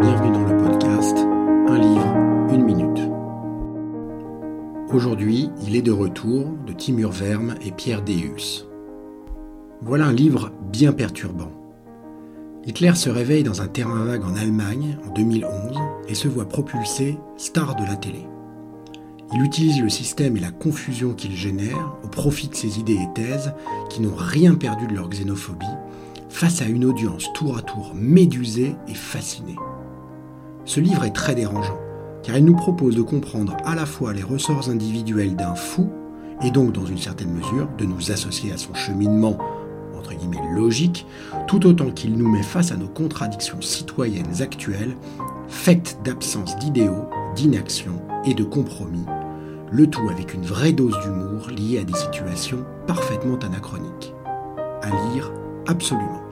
bienvenue dans le podcast Un livre, une minute. Aujourd'hui, il est de retour de Timur Verme et Pierre Deus. Voilà un livre bien perturbant. Hitler se réveille dans un terrain vague en Allemagne en 2011 et se voit propulsé star de la télé. Il utilise le système et la confusion qu'il génère au profit de ses idées et thèses qui n'ont rien perdu de leur xénophobie face à une audience tour à tour médusée et fascinée. Ce livre est très dérangeant car il nous propose de comprendre à la fois les ressorts individuels d'un fou et donc dans une certaine mesure de nous associer à son cheminement entre guillemets logique, tout autant qu'il nous met face à nos contradictions citoyennes actuelles, faites d'absence d'idéaux, d'inaction et de compromis, le tout avec une vraie dose d'humour liée à des situations parfaitement anachroniques. À lire absolument.